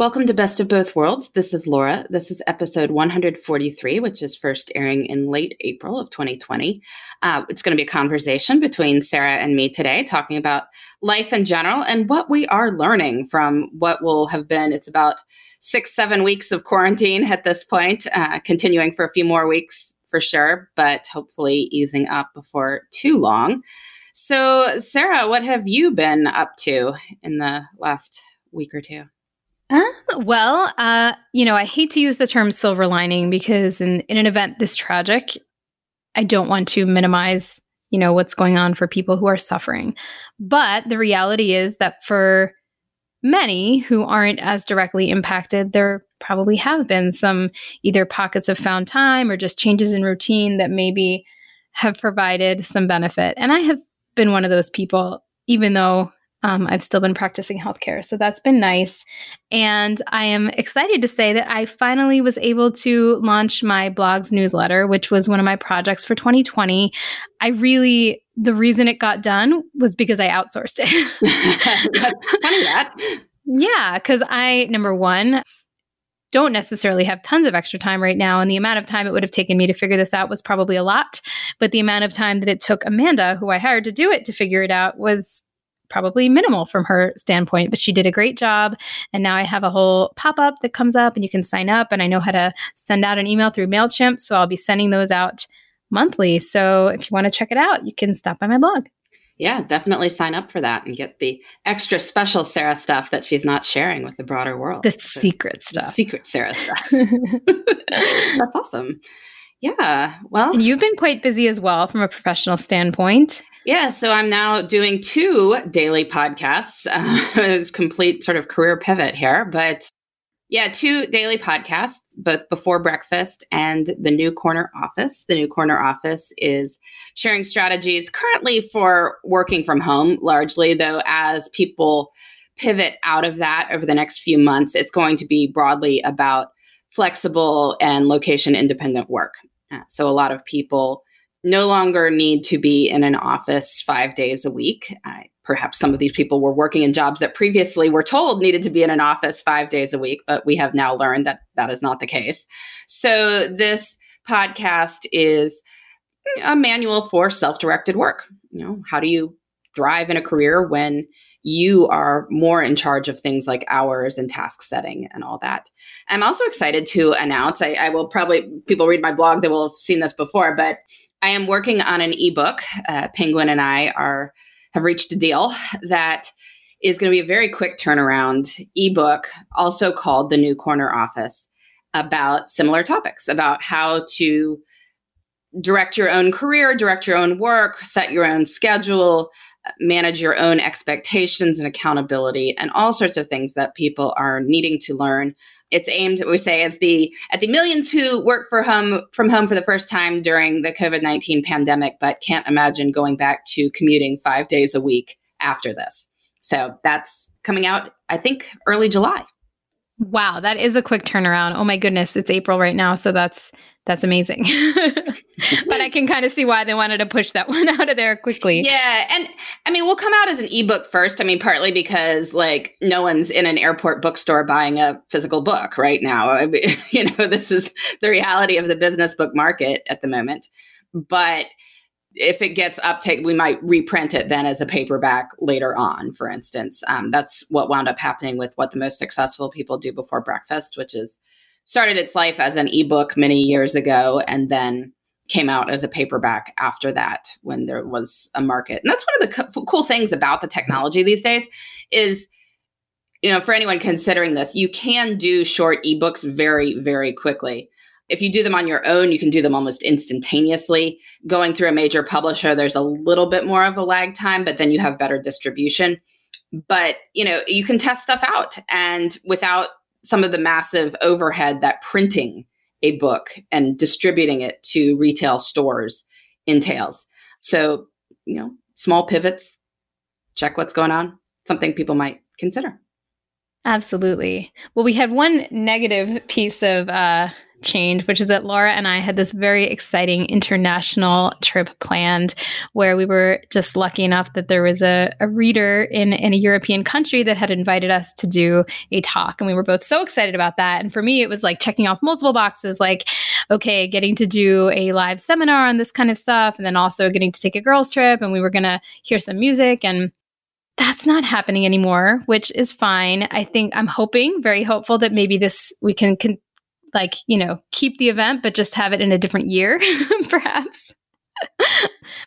Welcome to Best of Both Worlds. This is Laura. This is episode 143, which is first airing in late April of 2020. Uh, it's going to be a conversation between Sarah and me today, talking about life in general and what we are learning from what will have been, it's about six, seven weeks of quarantine at this point, uh, continuing for a few more weeks for sure, but hopefully easing up before too long. So, Sarah, what have you been up to in the last week or two? Uh, well, uh, you know, I hate to use the term silver lining because in, in an event this tragic, I don't want to minimize, you know, what's going on for people who are suffering. But the reality is that for many who aren't as directly impacted, there probably have been some either pockets of found time or just changes in routine that maybe have provided some benefit. And I have been one of those people, even though um, I've still been practicing healthcare. So that's been nice. And I am excited to say that I finally was able to launch my blog's newsletter, which was one of my projects for 2020. I really, the reason it got done was because I outsourced it. funny that. Yeah, because I, number one, don't necessarily have tons of extra time right now. And the amount of time it would have taken me to figure this out was probably a lot. But the amount of time that it took Amanda, who I hired to do it, to figure it out was probably minimal from her standpoint, but she did a great job. And now I have a whole pop up that comes up and you can sign up. And I know how to send out an email through MailChimp. So I'll be sending those out monthly. So if you want to check it out, you can stop by my blog. Yeah, definitely sign up for that and get the extra special Sarah stuff that she's not sharing with the broader world. The secret stuff. secret Sarah stuff. That's awesome. Yeah. Well, and you've been quite busy as well from a professional standpoint. Yeah, so I'm now doing two daily podcasts. Uh, it's complete sort of career pivot here, but yeah, two daily podcasts, both before breakfast and the New Corner Office. The New Corner Office is sharing strategies currently for working from home, largely, though, as people pivot out of that over the next few months, it's going to be broadly about flexible and location independent work. Uh, so a lot of people no longer need to be in an office five days a week. Perhaps some of these people were working in jobs that previously were told needed to be in an office five days a week, but we have now learned that that is not the case. So this podcast is a manual for self-directed work. You know, how do you thrive in a career when you are more in charge of things like hours and task setting and all that. I'm also excited to announce, I, I will probably, people read my blog, they will have seen this before, but I am working on an ebook. Uh, Penguin and I are have reached a deal that is going to be a very quick turnaround ebook, also called The New Corner Office, about similar topics about how to direct your own career, direct your own work, set your own schedule, manage your own expectations and accountability and all sorts of things that people are needing to learn it's aimed we say as the at the millions who work for home from home for the first time during the covid-19 pandemic but can't imagine going back to commuting five days a week after this. So that's coming out i think early july. Wow that is a quick turnaround. Oh my goodness it's april right now so that's that's amazing. but I can kind of see why they wanted to push that one out of there quickly. Yeah. And I mean, we'll come out as an ebook first. I mean, partly because like no one's in an airport bookstore buying a physical book right now. I mean, you know, this is the reality of the business book market at the moment. But if it gets uptake, we might reprint it then as a paperback later on, for instance. Um, that's what wound up happening with what the most successful people do before breakfast, which is started its life as an ebook many years ago and then came out as a paperback after that when there was a market. And that's one of the co- cool things about the technology these days is you know, for anyone considering this, you can do short ebooks very very quickly. If you do them on your own, you can do them almost instantaneously. Going through a major publisher, there's a little bit more of a lag time, but then you have better distribution. But, you know, you can test stuff out and without some of the massive overhead that printing a book and distributing it to retail stores entails. So, you know, small pivots, check what's going on, something people might consider. Absolutely. Well, we had one negative piece of uh, change, which is that Laura and I had this very exciting international trip planned where we were just lucky enough that there was a, a reader in, in a European country that had invited us to do a talk. And we were both so excited about that. And for me, it was like checking off multiple boxes like, okay, getting to do a live seminar on this kind of stuff, and then also getting to take a girls' trip. And we were going to hear some music and that's not happening anymore, which is fine. I think I'm hoping, very hopeful that maybe this we can, can like, you know, keep the event, but just have it in a different year, perhaps.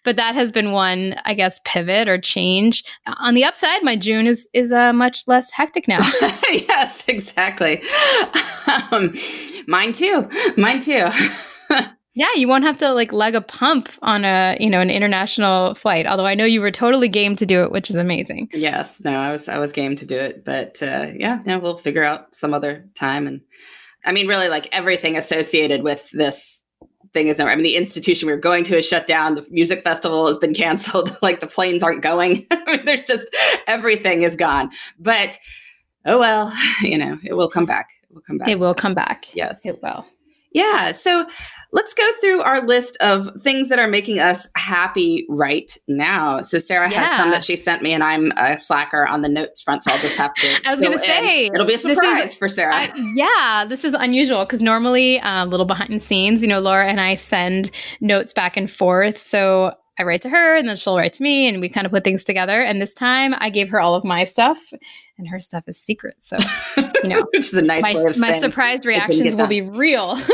but that has been one, I guess, pivot or change. On the upside, my June is is uh, much less hectic now. yes, exactly. Um, mine too. Mine too. yeah, you won't have to like leg a pump on a you know an international flight. Although I know you were totally game to do it, which is amazing. Yes, no, I was I was game to do it, but uh, yeah, yeah, we'll figure out some other time and I mean, really, like everything associated with this thing is over. I mean, the institution we were going to is shut down. The music festival has been canceled. like the planes aren't going. I mean, there's just everything is gone. But oh well, you know, it will come back. It will come back. It will come back. Yes, it will. Yeah. So let's go through our list of things that are making us happy right now. So Sarah yeah. has some that she sent me, and I'm a slacker on the notes front, so I'll just have to. I was going to say it'll be a surprise is, for Sarah. I, yeah, this is unusual because normally a uh, little behind the scenes, you know, Laura and I send notes back and forth. So I write to her, and then she'll write to me, and we kind of put things together. And this time, I gave her all of my stuff, and her stuff is secret. So you know, which is a nice my, way of my surprise reactions will be real.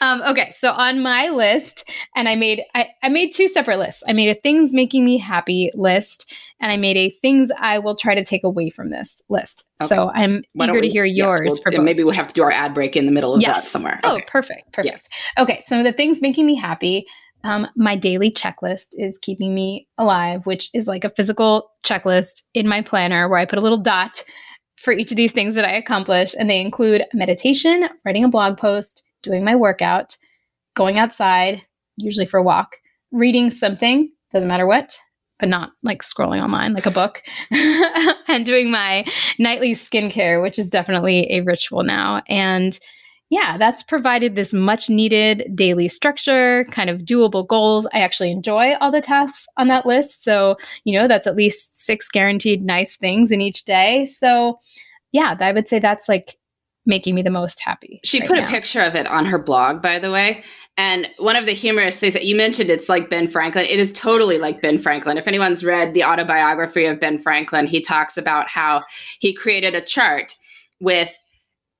um, okay, so on my list, and I made I, I made two separate lists. I made a things making me happy list, and I made a things I will try to take away from this list. Okay. So I'm Why eager we, to hear yours. Yes, we'll, maybe we'll have to do our ad break in the middle of yes. that somewhere. Oh, okay. Oh, perfect, perfect. Yes. Okay, so the things making me happy. Um, my daily checklist is keeping me alive, which is like a physical checklist in my planner where I put a little dot for each of these things that I accomplish. And they include meditation, writing a blog post, doing my workout, going outside, usually for a walk, reading something, doesn't matter what, but not like scrolling online like a book, and doing my nightly skincare, which is definitely a ritual now. And yeah, that's provided this much needed daily structure, kind of doable goals. I actually enjoy all the tasks on that list. So, you know, that's at least six guaranteed nice things in each day. So, yeah, I would say that's like making me the most happy. She right put now. a picture of it on her blog, by the way. And one of the humorous things that you mentioned, it's like Ben Franklin. It is totally like Ben Franklin. If anyone's read the autobiography of Ben Franklin, he talks about how he created a chart with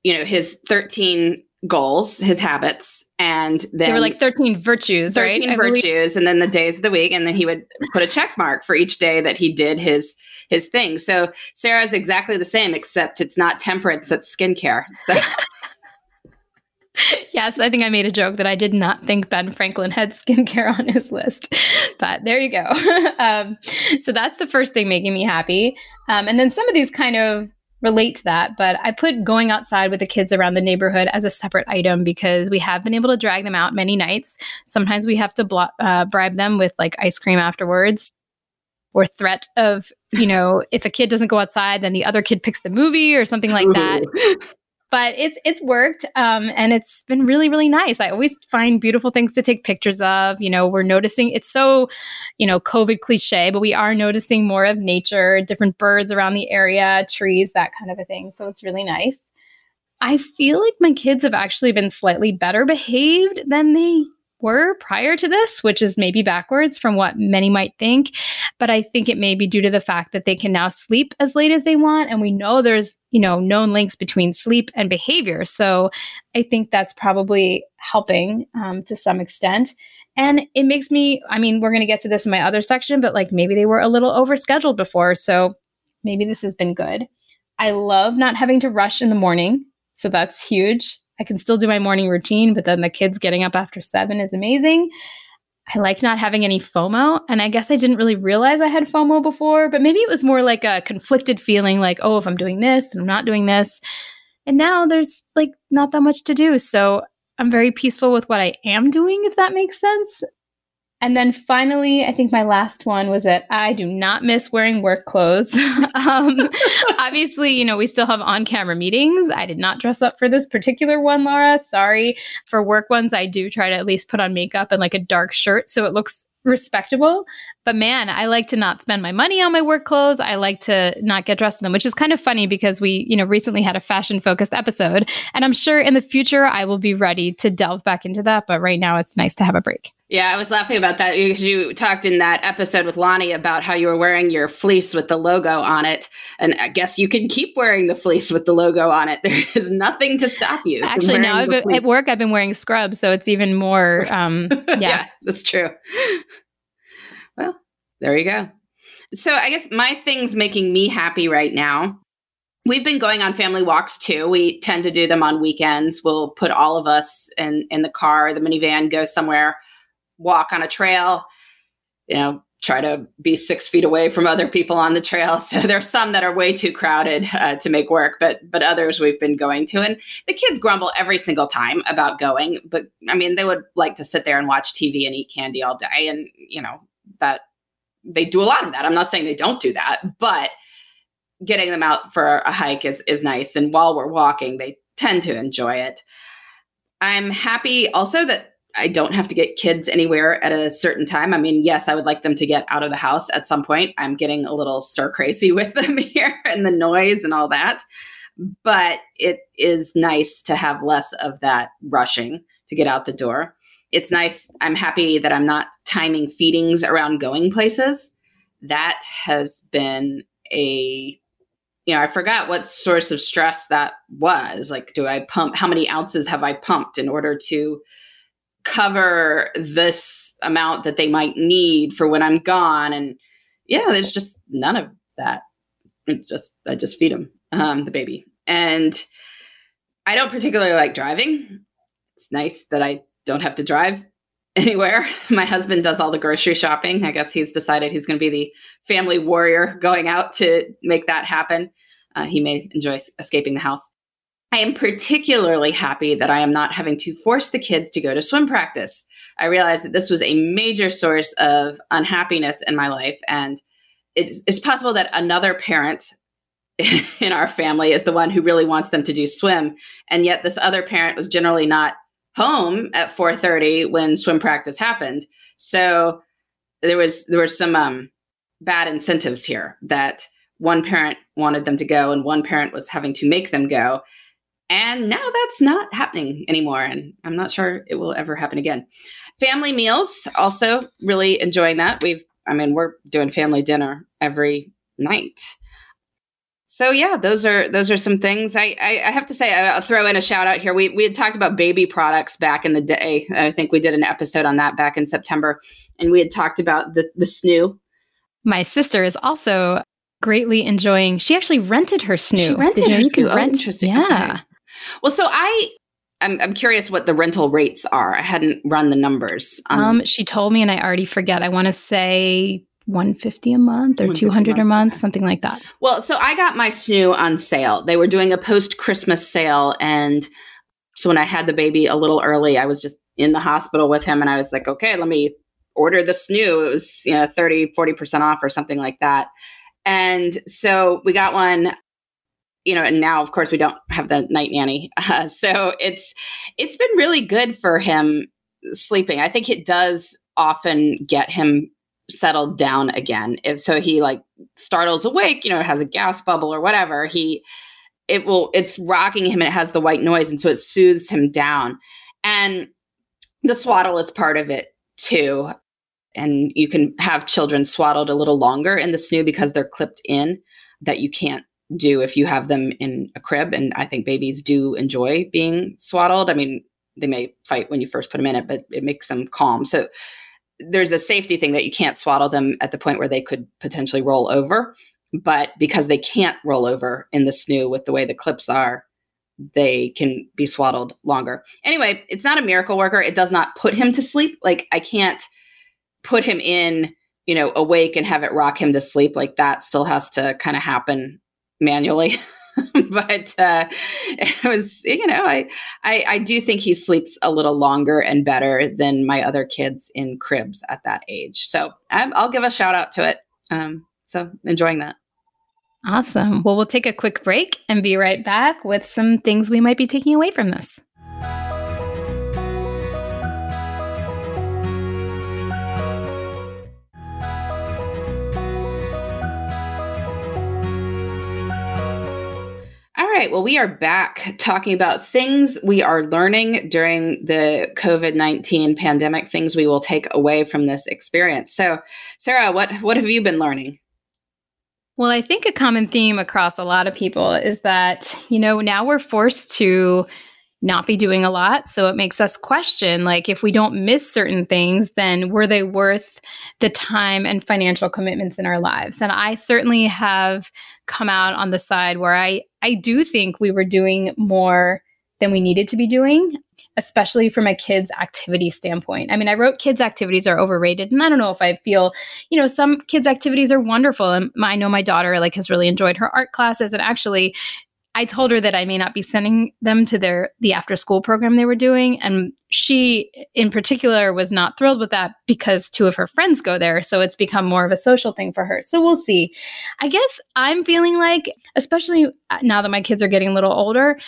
you know his 13 goals his habits and then they were like 13 virtues 13 right virtues and then the days of the week and then he would put a check mark for each day that he did his his thing so sarah's exactly the same except it's not temperance it's skincare so yes, I think I made a joke that I did not think Ben Franklin had skincare on his list, but there you go. um, so that's the first thing making me happy. Um, and then some of these kind of relate to that, but I put going outside with the kids around the neighborhood as a separate item because we have been able to drag them out many nights. Sometimes we have to blo- uh, bribe them with like ice cream afterwards or threat of, you know, if a kid doesn't go outside, then the other kid picks the movie or something like that but it's it's worked um, and it's been really really nice. I always find beautiful things to take pictures of you know we're noticing it's so you know covid cliche but we are noticing more of nature different birds around the area trees that kind of a thing so it's really nice. I feel like my kids have actually been slightly better behaved than they were prior to this, which is maybe backwards from what many might think. But I think it may be due to the fact that they can now sleep as late as they want. And we know there's, you know, known links between sleep and behavior. So I think that's probably helping um, to some extent. And it makes me, I mean, we're going to get to this in my other section, but like maybe they were a little overscheduled before. So maybe this has been good. I love not having to rush in the morning. So that's huge. I can still do my morning routine, but then the kids getting up after seven is amazing. I like not having any FOMO. And I guess I didn't really realize I had FOMO before, but maybe it was more like a conflicted feeling like, oh, if I'm doing this and I'm not doing this. And now there's like not that much to do. So I'm very peaceful with what I am doing, if that makes sense. And then finally, I think my last one was that I do not miss wearing work clothes. um, obviously, you know, we still have on camera meetings. I did not dress up for this particular one, Laura. Sorry. For work ones, I do try to at least put on makeup and like a dark shirt so it looks respectable. But man, I like to not spend my money on my work clothes. I like to not get dressed in them, which is kind of funny because we, you know, recently had a fashion focused episode. And I'm sure in the future I will be ready to delve back into that. But right now it's nice to have a break. Yeah, I was laughing about that because you talked in that episode with Lonnie about how you were wearing your fleece with the logo on it. And I guess you can keep wearing the fleece with the logo on it. There is nothing to stop you. Actually, now at work, I've been wearing scrubs. So it's even more, um, yeah. yeah, that's true. Well, there you go. So I guess my thing's making me happy right now. We've been going on family walks too. We tend to do them on weekends. We'll put all of us in in the car, the minivan, go somewhere, walk on a trail. You know, try to be six feet away from other people on the trail. So there's some that are way too crowded uh, to make work, but but others we've been going to. And the kids grumble every single time about going, but I mean they would like to sit there and watch TV and eat candy all day, and you know that they do a lot of that. I'm not saying they don't do that, but getting them out for a hike is is nice. And while we're walking, they tend to enjoy it. I'm happy also that I don't have to get kids anywhere at a certain time. I mean, yes, I would like them to get out of the house at some point. I'm getting a little stir crazy with them here and the noise and all that. But it is nice to have less of that rushing to get out the door it's nice. I'm happy that I'm not timing feedings around going places. That has been a, you know, I forgot what source of stress that was. Like, do I pump? How many ounces have I pumped in order to cover this amount that they might need for when I'm gone? And yeah, there's just none of that. Just, I just feed them, um, the baby. And I don't particularly like driving. It's nice that I don't have to drive anywhere. My husband does all the grocery shopping. I guess he's decided he's going to be the family warrior going out to make that happen. Uh, he may enjoy escaping the house. I am particularly happy that I am not having to force the kids to go to swim practice. I realized that this was a major source of unhappiness in my life. And it's possible that another parent in our family is the one who really wants them to do swim. And yet this other parent was generally not home at 4.30 when swim practice happened. So there was there were some um, bad incentives here that one parent wanted them to go and one parent was having to make them go. And now that's not happening anymore. And I'm not sure it will ever happen again. Family meals, also really enjoying that. We've, I mean, we're doing family dinner every night. So yeah, those are those are some things. I, I, I have to say, I'll throw in a shout out here. We we had talked about baby products back in the day. I think we did an episode on that back in September, and we had talked about the the snoo. My sister is also greatly enjoying. She actually rented her snoo. She rented her snoo. you Oh, rent, interesting. Yeah. Okay. Well, so I I'm I'm curious what the rental rates are. I hadn't run the numbers. on- Um, she told me, and I already forget. I want to say 150 a month or 200 a month, something like that. Well, so I got my snoo on sale. They were doing a post Christmas sale. And so when I had the baby a little early, I was just in the hospital with him and I was like, okay, let me order the snoo. It was, you know, 30, 40% off or something like that. And so we got one, you know, and now of course we don't have the night nanny. Uh, so it's, it's been really good for him sleeping. I think it does often get him settled down again. If so he like startles awake, you know, has a gas bubble or whatever, he it will it's rocking him and it has the white noise and so it soothes him down. And the swaddle is part of it too. And you can have children swaddled a little longer in the snoo because they're clipped in that you can't do if you have them in a crib. And I think babies do enjoy being swaddled. I mean, they may fight when you first put them in it, but it makes them calm. So there's a safety thing that you can't swaddle them at the point where they could potentially roll over. But because they can't roll over in the snoo with the way the clips are, they can be swaddled longer. Anyway, it's not a miracle worker. It does not put him to sleep. Like I can't put him in, you know, awake and have it rock him to sleep. Like that still has to kind of happen manually. but uh, it was, you know, I, I I do think he sleeps a little longer and better than my other kids in cribs at that age. So i I'll give a shout out to it. Um, so enjoying that. Awesome. Well, we'll take a quick break and be right back with some things we might be taking away from this. Right. Well, we are back talking about things we are learning during the COVID 19 pandemic, things we will take away from this experience. So, Sarah, what, what have you been learning? Well, I think a common theme across a lot of people is that, you know, now we're forced to not be doing a lot. So it makes us question like, if we don't miss certain things, then were they worth the time and financial commitments in our lives? And I certainly have come out on the side where I, I do think we were doing more than we needed to be doing especially from a kids activity standpoint. I mean, I wrote kids activities are overrated and I don't know if I feel, you know, some kids activities are wonderful and I know my daughter like has really enjoyed her art classes and actually I told her that I may not be sending them to their the after school program they were doing and she in particular was not thrilled with that because two of her friends go there so it's become more of a social thing for her. So we'll see. I guess I'm feeling like especially uh, now that my kids are getting a little older,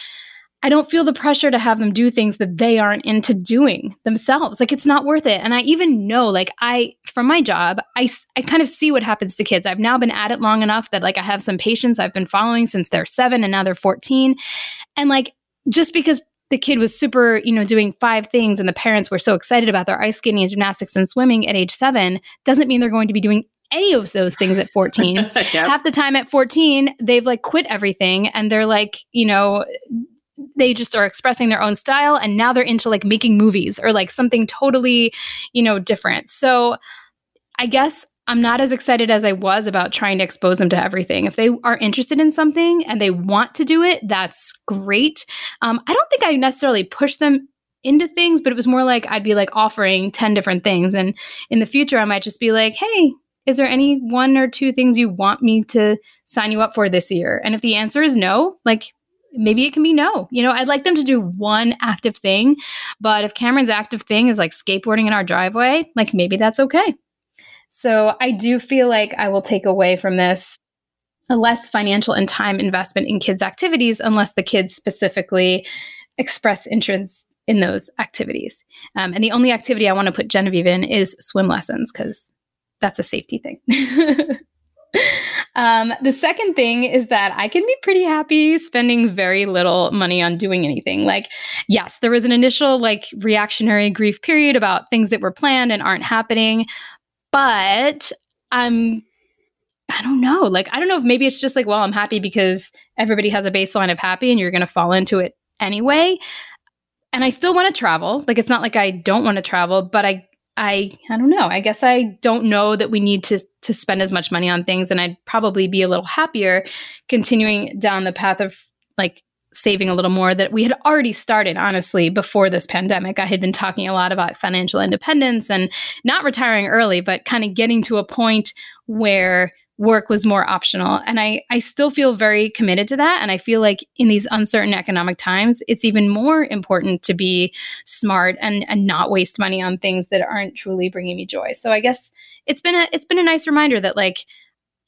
I don't feel the pressure to have them do things that they aren't into doing themselves. Like it's not worth it. And I even know, like I, from my job, I, I kind of see what happens to kids. I've now been at it long enough that like I have some patients I've been following since they're seven and now they're 14. And like, just because the kid was super, you know, doing five things and the parents were so excited about their ice skating and gymnastics and swimming at age seven doesn't mean they're going to be doing any of those things at 14. Yep. Half the time at 14, they've like quit everything and they're like, you know, they just are expressing their own style and now they're into like making movies or like something totally, you know, different. So I guess I'm not as excited as I was about trying to expose them to everything. If they are interested in something and they want to do it, that's great. Um, I don't think I necessarily push them into things, but it was more like I'd be like offering 10 different things. And in the future, I might just be like, hey, is there any one or two things you want me to sign you up for this year? And if the answer is no, like maybe it can be no. You know, I'd like them to do one active thing, but if Cameron's active thing is like skateboarding in our driveway, like maybe that's okay. So I do feel like I will take away from this a less financial and time investment in kids' activities unless the kids specifically express interest in those activities. Um, and the only activity I want to put Genevieve in is swim lessons because that's a safety thing. um, the second thing is that I can be pretty happy spending very little money on doing anything. Like, yes, there was an initial like reactionary grief period about things that were planned and aren't happening, but I'm I don't know. Like, I don't know if maybe it's just like, well, I'm happy because everybody has a baseline of happy and you're going to fall into it anyway. And I still want to travel. Like, it's not like I don't want to travel, but I, I, I don't know. I guess I don't know that we need to to spend as much money on things, and I'd probably be a little happier continuing down the path of like saving a little more that we had already started honestly before this pandemic i had been talking a lot about financial independence and not retiring early but kind of getting to a point where work was more optional. And I, I still feel very committed to that. And I feel like in these uncertain economic times, it's even more important to be smart and, and not waste money on things that aren't truly bringing me joy. So I guess it's been a, it's been a nice reminder that like,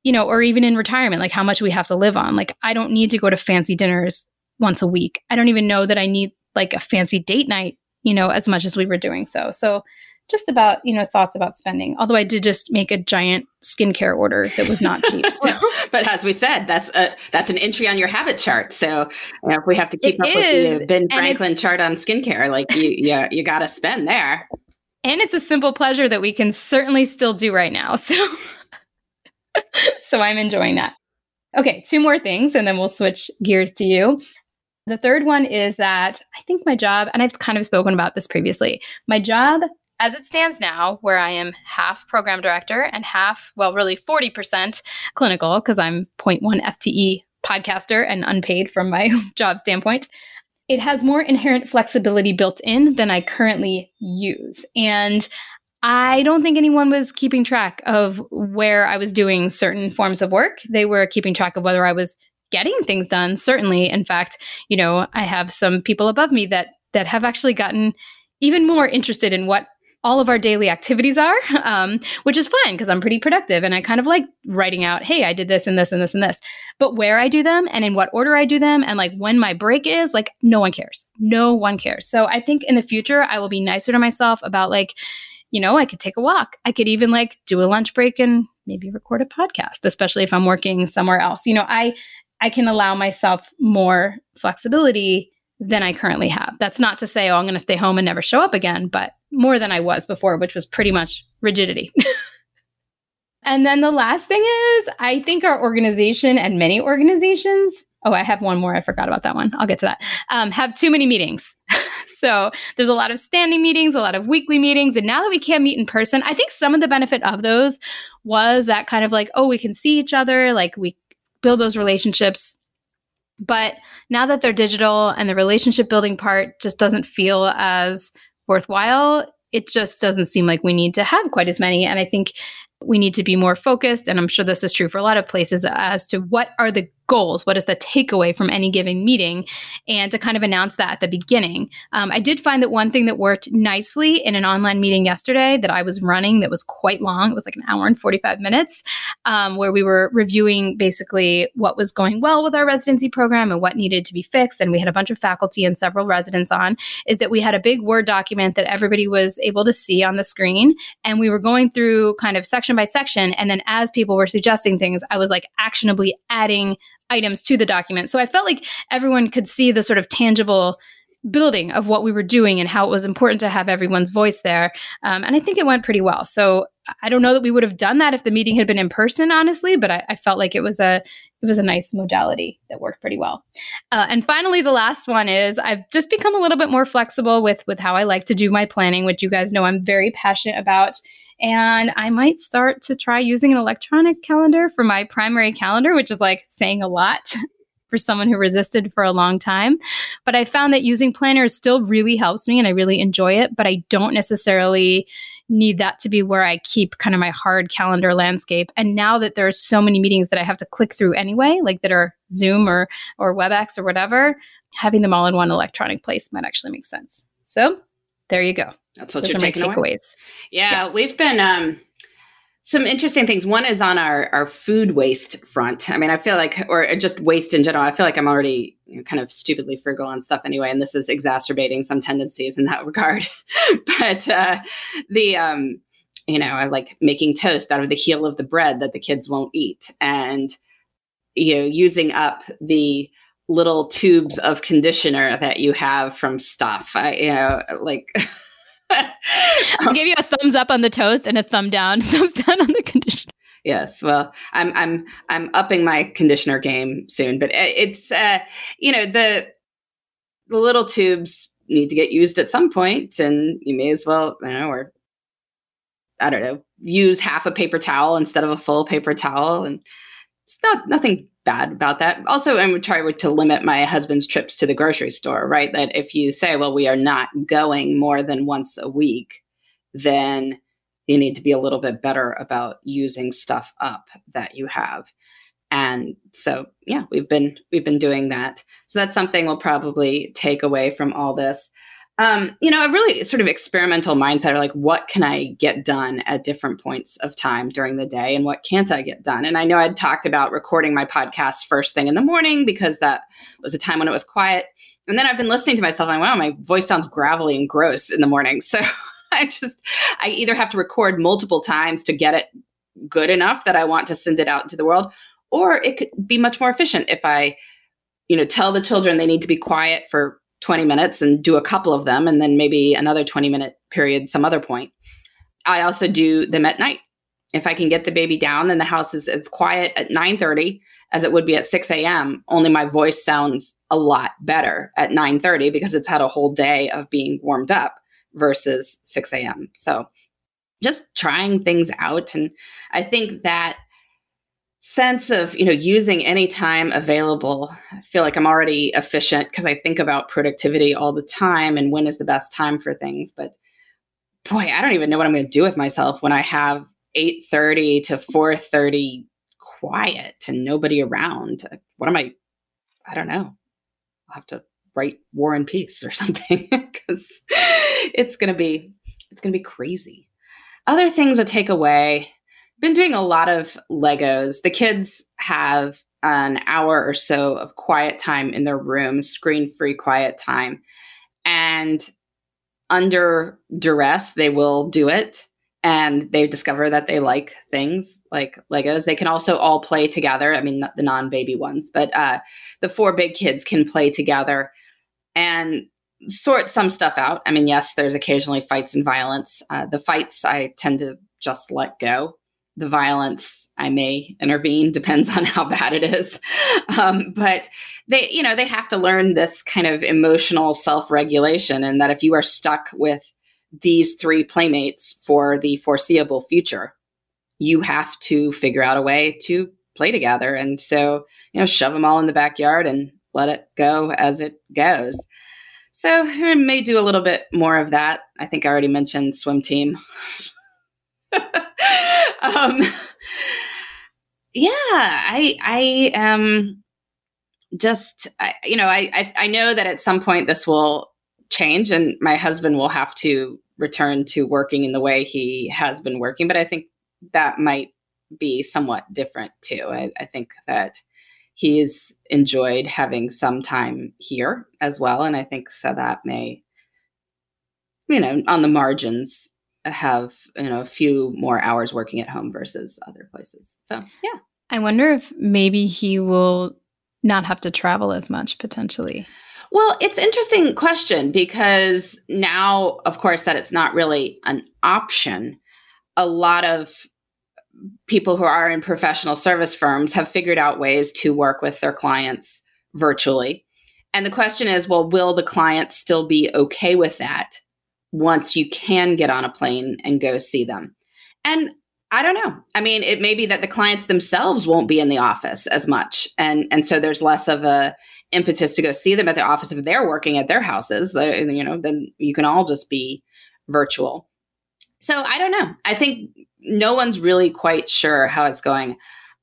you know, or even in retirement, like how much we have to live on. Like I don't need to go to fancy dinners once a week. I don't even know that I need like a fancy date night, you know, as much as we were doing so. So just about you know thoughts about spending. Although i did just make a giant skincare order that was not cheap so. but as we said that's a that's an entry on your habit chart. So you know, if we have to keep it up is, with the ben franklin chart on skincare. Like you you, you got to spend there. And it's a simple pleasure that we can certainly still do right now so. So i'm enjoying that. Okay two more things and then we'll switch gears to you the third one is that I think my job, and I've kind of spoken about this previously, my job as it stands now, where I am half program director and half, well, really 40% clinical, because I'm 0.1 FTE podcaster and unpaid from my job standpoint, it has more inherent flexibility built in than I currently use. And I don't think anyone was keeping track of where I was doing certain forms of work. They were keeping track of whether I was getting things done. Certainly, in fact, you know, I have some people above me that that have actually gotten even more interested in what all of our daily activities are, um, which is fine because I'm pretty productive and I kind of like writing out, hey, I did this and this and this and this. But where I do them and in what order I do them and like when my break is, like no one cares. No one cares. So I think in the future, I will be nicer to myself about like, you know, I could take a walk. I could even like do a lunch break and maybe record a podcast, especially if I'm working somewhere else. You know, I I can allow myself more flexibility than I currently have. That's not to say, oh, I'm going to stay home and never show up again, but more than I was before, which was pretty much rigidity. and then the last thing is, I think our organization and many organizations, oh, I have one more. I forgot about that one. I'll get to that. Um, have too many meetings. so there's a lot of standing meetings, a lot of weekly meetings. And now that we can't meet in person, I think some of the benefit of those was that kind of like, oh, we can see each other, like we build those relationships but now that they're digital and the relationship building part just doesn't feel as worthwhile, it just doesn't seem like we need to have quite as many. And I think we need to be more focused. And I'm sure this is true for a lot of places as to what are the goals? What is the takeaway from any given meeting? And to kind of announce that at the beginning. Um, I did find that one thing that worked nicely in an online meeting yesterday that I was running that was quite long, it was like an hour and 45 minutes, um, where we were reviewing basically what was going well with our residency program and what needed to be fixed. And we had a bunch of faculty and several residents on, is that we had a big Word document that everybody was able to see on the screen. And we were going through kind of section by section. And then as people were suggesting things, I was like actionably adding items to the document. So I felt like everyone could see the sort of tangible building of what we were doing and how it was important to have everyone's voice there. Um, and I think it went pretty well. So I don't know that we would have done that if the meeting had been in person, honestly, but I, I felt like it was a it was a nice modality that worked pretty well. Uh, and finally, the last one is I've just become a little bit more flexible with with how I like to do my planning, which you guys know I'm very passionate about. And I might start to try using an electronic calendar for my primary calendar, which is like saying a lot for someone who resisted for a long time. But I found that using planners still really helps me and I really enjoy it, but I don't necessarily need that to be where I keep kind of my hard calendar landscape. And now that there are so many meetings that I have to click through anyway, like that are Zoom or or WebEx or whatever, having them all in one electronic place might actually make sense. So there you go. That's what Those you're are my taking away. takeaways. Yeah, Yes. we've been um some interesting things. One is on our our food waste front. I mean, I feel like or just waste in general. I feel like I'm already you know, kind of stupidly frugal on stuff anyway, and this is exacerbating some tendencies in that regard. but uh the um you know, I like making toast out of the heel of the bread that the kids won't eat and you know, using up the little tubes of conditioner that you have from stuff. I, you know, like I'll give you a thumbs up on the toast and a thumb down, thumbs down on the conditioner. Yes, well, I'm I'm I'm upping my conditioner game soon, but it's uh, you know the the little tubes need to get used at some point, and you may as well you know or I don't know use half a paper towel instead of a full paper towel, and it's not nothing bad about that. Also, I'm trying to limit my husband's trips to the grocery store. Right, that if you say, well, we are not going more than once a week, then you need to be a little bit better about using stuff up that you have and so yeah we've been we've been doing that so that's something we'll probably take away from all this um, you know a really sort of experimental mindset of like what can i get done at different points of time during the day and what can't i get done? And i know i'd talked about recording my podcast first thing in the morning because that was a time when it was quiet. And then i've been listening to myself and wow my voice sounds gravelly and gross in the morning. So I just, I either have to record multiple times to get it good enough that I want to send it out into the world, or it could be much more efficient if I, you know, tell the children they need to be quiet for 20 minutes and do a couple of them, and then maybe another 20 minute period some other point. I also do them at night. If I can get the baby down, then the house is as quiet at 9:30 as it would be at 6 a.m. Only my voice sounds a lot better at 9:30 because it's had a whole day of being warmed up versus 6 a.m. So just trying things out. And I think that sense of, you know, using any time available, I feel like I'm already efficient because I think about productivity all the time and when is the best time for things. But boy, I don't even know what I'm going to do with myself when I have 8:30 to 4:30 quiet and nobody around. Uh, what am I I don't know. I'll have to write War and Peace or something because it's gonna be it's gonna be crazy. Other things to take away. Been doing a lot of Legos. The kids have an hour or so of quiet time in their room, screen-free quiet time, and under duress, they will do it. And they discover that they like things like Legos. They can also all play together. I mean, the non-baby ones, but uh, the four big kids can play together and sort some stuff out. I mean, yes, there's occasionally fights and violence. Uh, the fights I tend to just let go. The violence I may intervene, depends on how bad it is. Um, but they, you know, they have to learn this kind of emotional self-regulation, and that if you are stuck with these three playmates for the foreseeable future, you have to figure out a way to play together. And so, you know, shove them all in the backyard and let it go as it goes. So I may do a little bit more of that. I think I already mentioned swim team. um, yeah, I I am just I, you know I, I I know that at some point this will change and my husband will have to return to working in the way he has been working, but I think that might be somewhat different too. I, I think that he's enjoyed having some time here as well. And I think so that may, you know, on the margins have, you know, a few more hours working at home versus other places. So, yeah. I wonder if maybe he will not have to travel as much potentially. Well, it's interesting question because now, of course, that it's not really an option. A lot of people who are in professional service firms have figured out ways to work with their clients virtually. And the question is, well, will the client still be okay with that once you can get on a plane and go see them? And I don't know. I mean, it may be that the clients themselves won't be in the office as much, and and so there's less of a impetus to go see them at the office if they're working at their houses. Uh, you know, then you can all just be virtual. So I don't know. I think no one's really quite sure how it's going.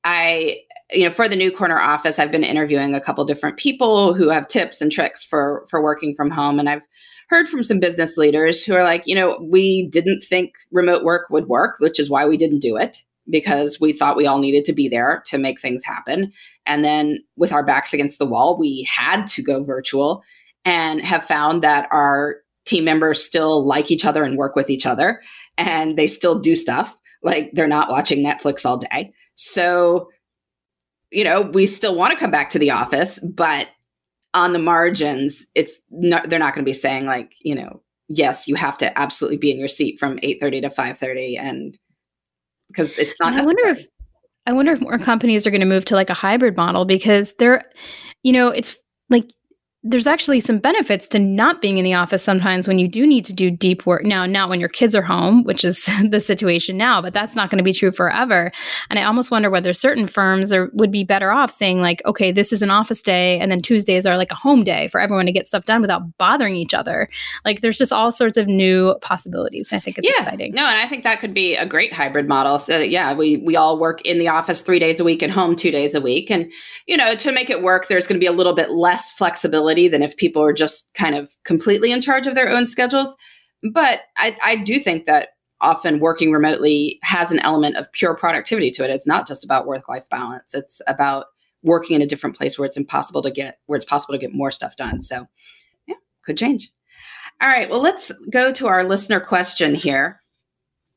I, you know, for the new corner office, I've been interviewing a couple different people who have tips and tricks for for working from home, and I've heard from some business leaders who are like, you know, we didn't think remote work would work, which is why we didn't do it because we thought we all needed to be there to make things happen. And then with our backs against the wall, we had to go virtual and have found that our team members still like each other and work with each other and they still do stuff like they're not watching Netflix all day. So, you know, we still want to come back to the office, but on the margins, it's not, they're not going to be saying like, you know, yes, you have to absolutely be in your seat from 8:30 to 5:30 and because it's not I wonder if I wonder if more companies are going to move to like a hybrid model because they're you know, it's like there's actually some benefits to not being in the office sometimes when you do need to do deep work. Now, not when your kids are home, which is the situation now, but that's not going to be true forever. And I almost wonder whether certain firms are would be better off saying like, okay, this is an office day, and then Tuesdays are like a home day for everyone to get stuff done without bothering each other. Like, there's just all sorts of new possibilities. I think it's yeah. exciting. No, and I think that could be a great hybrid model. So yeah, we we all work in the office three days a week and home two days a week, and you know, to make it work, there's going to be a little bit less flexibility than if people are just kind of completely in charge of their own schedules. But I, I do think that often working remotely has an element of pure productivity to it. It's not just about work life balance. It's about working in a different place where it's impossible to get where it's possible to get more stuff done. So yeah, could change. All right, well, let's go to our listener question here.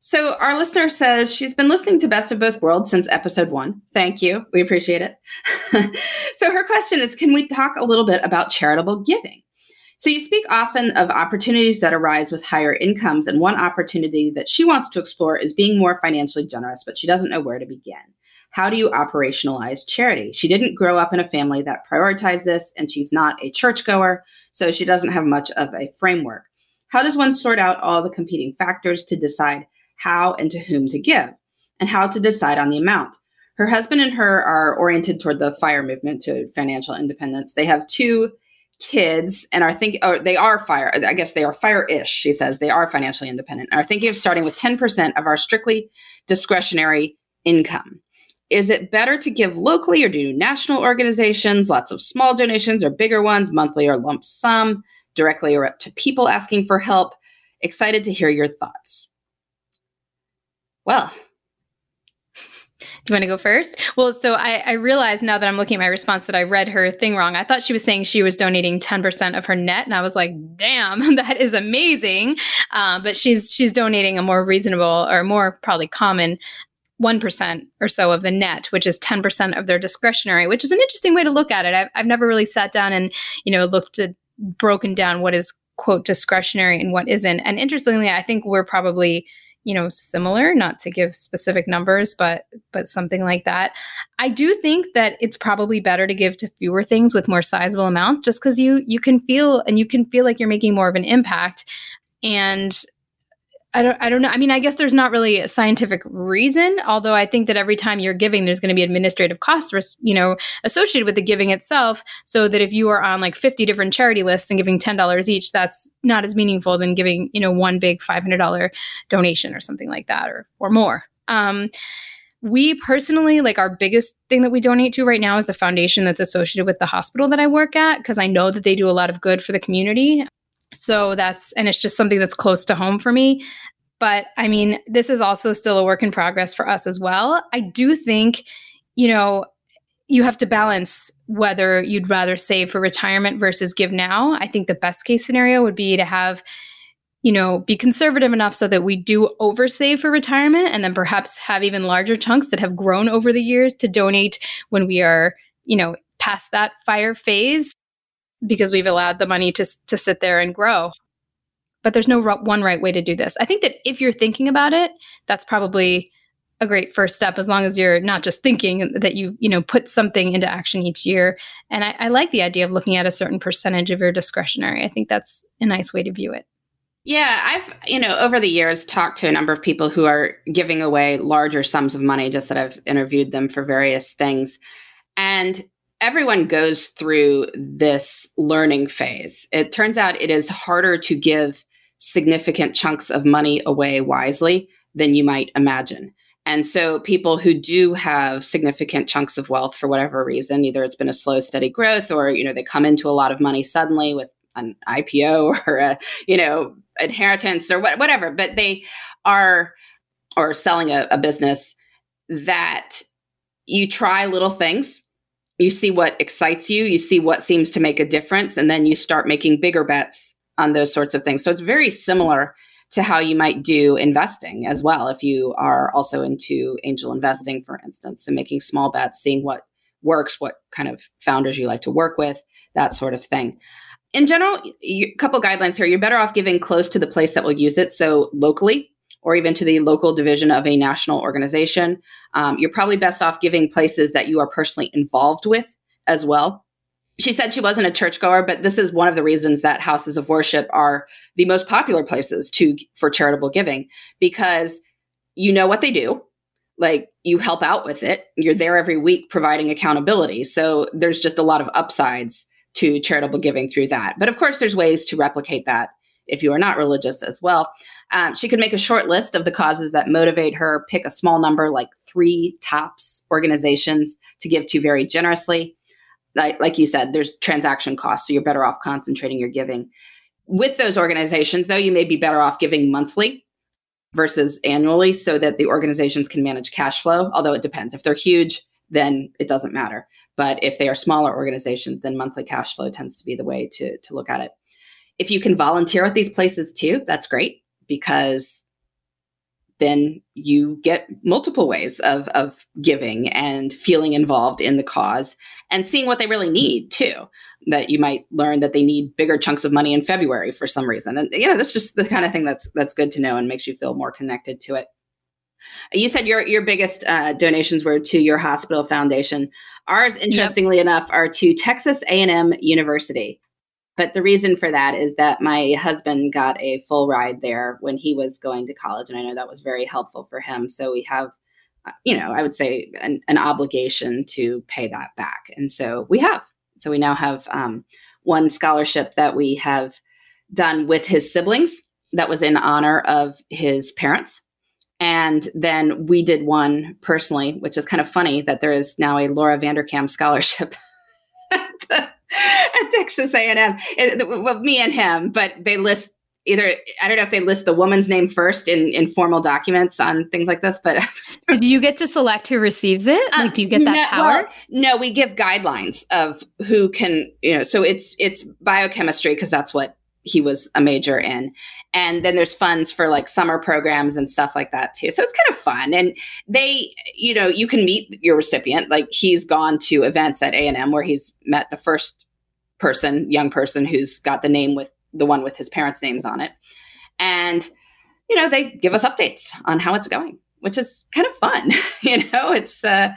So, our listener says she's been listening to Best of Both Worlds since episode one. Thank you. We appreciate it. so, her question is Can we talk a little bit about charitable giving? So, you speak often of opportunities that arise with higher incomes, and one opportunity that she wants to explore is being more financially generous, but she doesn't know where to begin. How do you operationalize charity? She didn't grow up in a family that prioritized this, and she's not a churchgoer, so she doesn't have much of a framework. How does one sort out all the competing factors to decide how and to whom to give, and how to decide on the amount. Her husband and her are oriented toward the fire movement to financial independence. They have two kids and are thinking, or they are fire, I guess they are fire ish, she says. They are financially independent, are thinking of starting with 10% of our strictly discretionary income. Is it better to give locally or do national organizations, lots of small donations or bigger ones, monthly or lump sum, directly or up to people asking for help? Excited to hear your thoughts. Well, do you want to go first? Well, so I, I realized now that I'm looking at my response that I read her thing wrong. I thought she was saying she was donating 10% of her net, and I was like, "Damn, that is amazing!" Uh, but she's she's donating a more reasonable or more probably common 1% or so of the net, which is 10% of their discretionary, which is an interesting way to look at it. I've, I've never really sat down and, you know, looked at broken down what is quote discretionary and what isn't. And interestingly, I think we're probably you know similar not to give specific numbers but but something like that. I do think that it's probably better to give to fewer things with more sizable amounts just because you you can feel and you can feel like you're making more of an impact. And I don't, I don't know. I mean, I guess there's not really a scientific reason, although I think that every time you're giving, there's going to be administrative costs, you know, associated with the giving itself. So that if you are on like 50 different charity lists and giving $10 each, that's not as meaningful than giving, you know, one big $500 donation or something like that or, or more. Um, we personally like our biggest thing that we donate to right now is the foundation that's associated with the hospital that I work at because I know that they do a lot of good for the community. So that's, and it's just something that's close to home for me. But I mean, this is also still a work in progress for us as well. I do think, you know, you have to balance whether you'd rather save for retirement versus give now. I think the best case scenario would be to have, you know, be conservative enough so that we do oversave for retirement and then perhaps have even larger chunks that have grown over the years to donate when we are, you know, past that fire phase because we've allowed the money to, to sit there and grow. But there's no one right way to do this. I think that if you're thinking about it, that's probably a great first step as long as you're not just thinking that you you know put something into action each year and I, I, like the idea of looking at a certain percentage of your discretionary i think that's a nice way to view it yeah i've you know over the years talked to a number of people who are giving away larger sums of money just that i've interviewed them for various things and everyone goes through this learning phase. It turns out it is harder to give significant chunks of money away wisely than you might imagine. And so people who do have significant chunks of wealth for whatever reason, either it's been a slow, steady growth or, you know, they come into a lot of money suddenly with an IPO or a, you know, inheritance or what, whatever, but they are, or selling a, a business that you try little things you see what excites you, you see what seems to make a difference, and then you start making bigger bets on those sorts of things. So it's very similar to how you might do investing as well. If you are also into angel investing, for instance, and making small bets, seeing what works, what kind of founders you like to work with, that sort of thing. In general, a couple guidelines here. You're better off giving close to the place that will use it. So locally, or even to the local division of a national organization. Um, you're probably best off giving places that you are personally involved with as well. She said she wasn't a churchgoer, but this is one of the reasons that houses of worship are the most popular places to for charitable giving because you know what they do. Like you help out with it. You're there every week providing accountability. So there's just a lot of upsides to charitable giving through that. But of course, there's ways to replicate that if you are not religious as well. Um, she could make a short list of the causes that motivate her, pick a small number, like three tops organizations to give to very generously. Like, like you said, there's transaction costs, so you're better off concentrating your giving. With those organizations, though, you may be better off giving monthly versus annually so that the organizations can manage cash flow. Although it depends. If they're huge, then it doesn't matter. But if they are smaller organizations, then monthly cash flow tends to be the way to, to look at it. If you can volunteer at these places too, that's great because then you get multiple ways of, of giving and feeling involved in the cause and seeing what they really need too. That you might learn that they need bigger chunks of money in February for some reason. And you know, that's just the kind of thing that's that's good to know and makes you feel more connected to it. You said your your biggest uh, donations were to your hospital foundation. Ours, interestingly yep. enough, are to Texas A&M University. But the reason for that is that my husband got a full ride there when he was going to college. And I know that was very helpful for him. So we have, uh, you know, I would say an, an obligation to pay that back. And so we have. So we now have um, one scholarship that we have done with his siblings that was in honor of his parents. And then we did one personally, which is kind of funny that there is now a Laura Vanderkam scholarship at Texas A&M. Well, me and him, but they list either I don't know if they list the woman's name first in in formal documents on things like this, but do you get to select who receives it? Like, do you get uh, that no, power? Well, no, we give guidelines of who can, you know. So it's it's biochemistry because that's what he was a major in. And then there's funds for like summer programs and stuff like that too. So it's kind of fun. And they, you know, you can meet your recipient. Like he's gone to events at A&M where he's met the first person, young person who's got the name with the one with his parents' names on it. And, you know, they give us updates on how it's going, which is kind of fun. you know, it's, uh,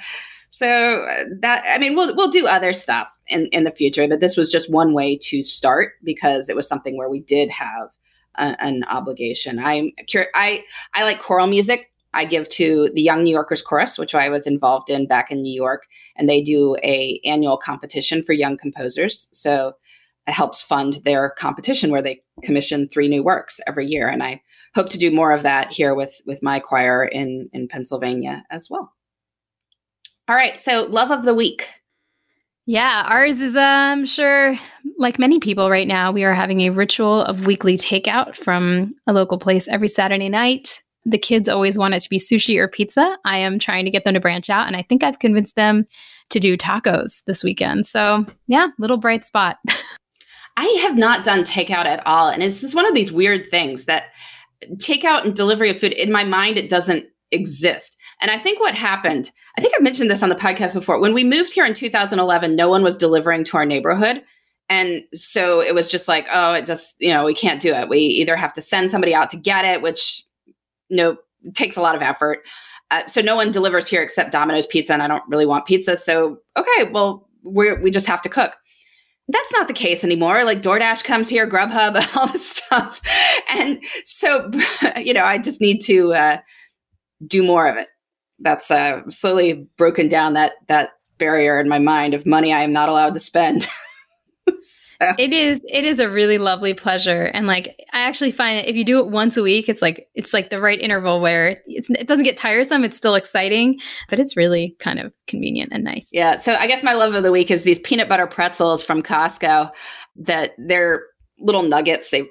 so uh, that I mean, we'll we'll do other stuff in in the future, but this was just one way to start because it was something where we did have a, an obligation. I'm cur- I I like choral music. I give to the Young New Yorkers Chorus, which I was involved in back in New York, and they do a annual competition for young composers. So it helps fund their competition where they commission three new works every year, and I hope to do more of that here with with my choir in in Pennsylvania as well. All right. So, love of the week. Yeah, ours is, I'm um, sure, like many people right now, we are having a ritual of weekly takeout from a local place every Saturday night. The kids always want it to be sushi or pizza. I am trying to get them to branch out, and I think I've convinced them to do tacos this weekend. So, yeah, little bright spot. I have not done takeout at all. And it's just one of these weird things that takeout and delivery of food, in my mind, it doesn't exist. And I think what happened, I think I've mentioned this on the podcast before. When we moved here in 2011, no one was delivering to our neighborhood. And so it was just like, oh, it just, you know, we can't do it. We either have to send somebody out to get it, which no takes a lot of effort. Uh, so no one delivers here except Domino's Pizza, and I don't really want pizza. So okay, well, we we just have to cook. That's not the case anymore. Like DoorDash comes here, Grubhub, all this stuff, and so you know, I just need to uh, do more of it that's uh, slowly broken down that that barrier in my mind of money I am not allowed to spend. so. It is it is a really lovely pleasure, and like I actually find that if you do it once a week, it's like it's like the right interval where it doesn't get tiresome. It's still exciting, but it's really kind of convenient and nice. Yeah. So I guess my love of the week is these peanut butter pretzels from Costco. That they're little nuggets. They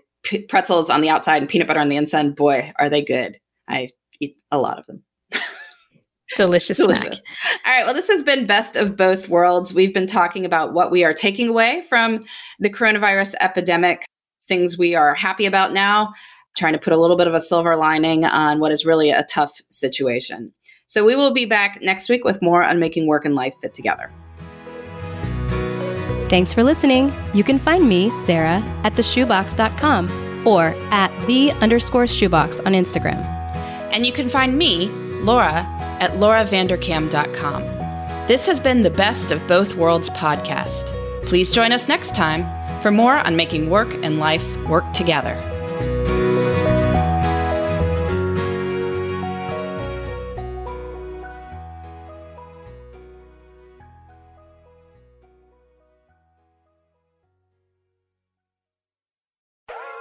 pretzels on the outside and peanut butter on the inside. Boy, are they good! I eat a lot of them. Delicious, Delicious snack. All right. Well, this has been Best of Both Worlds. We've been talking about what we are taking away from the coronavirus epidemic, things we are happy about now, trying to put a little bit of a silver lining on what is really a tough situation. So we will be back next week with more on making work and life fit together. Thanks for listening. You can find me, Sarah, at theshoebox.com or at the underscore shoebox on Instagram. And you can find me, Laura, at lauravanderkam.com. This has been the Best of Both Worlds podcast. Please join us next time for more on making work and life work together.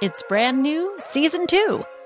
It's brand new, season two.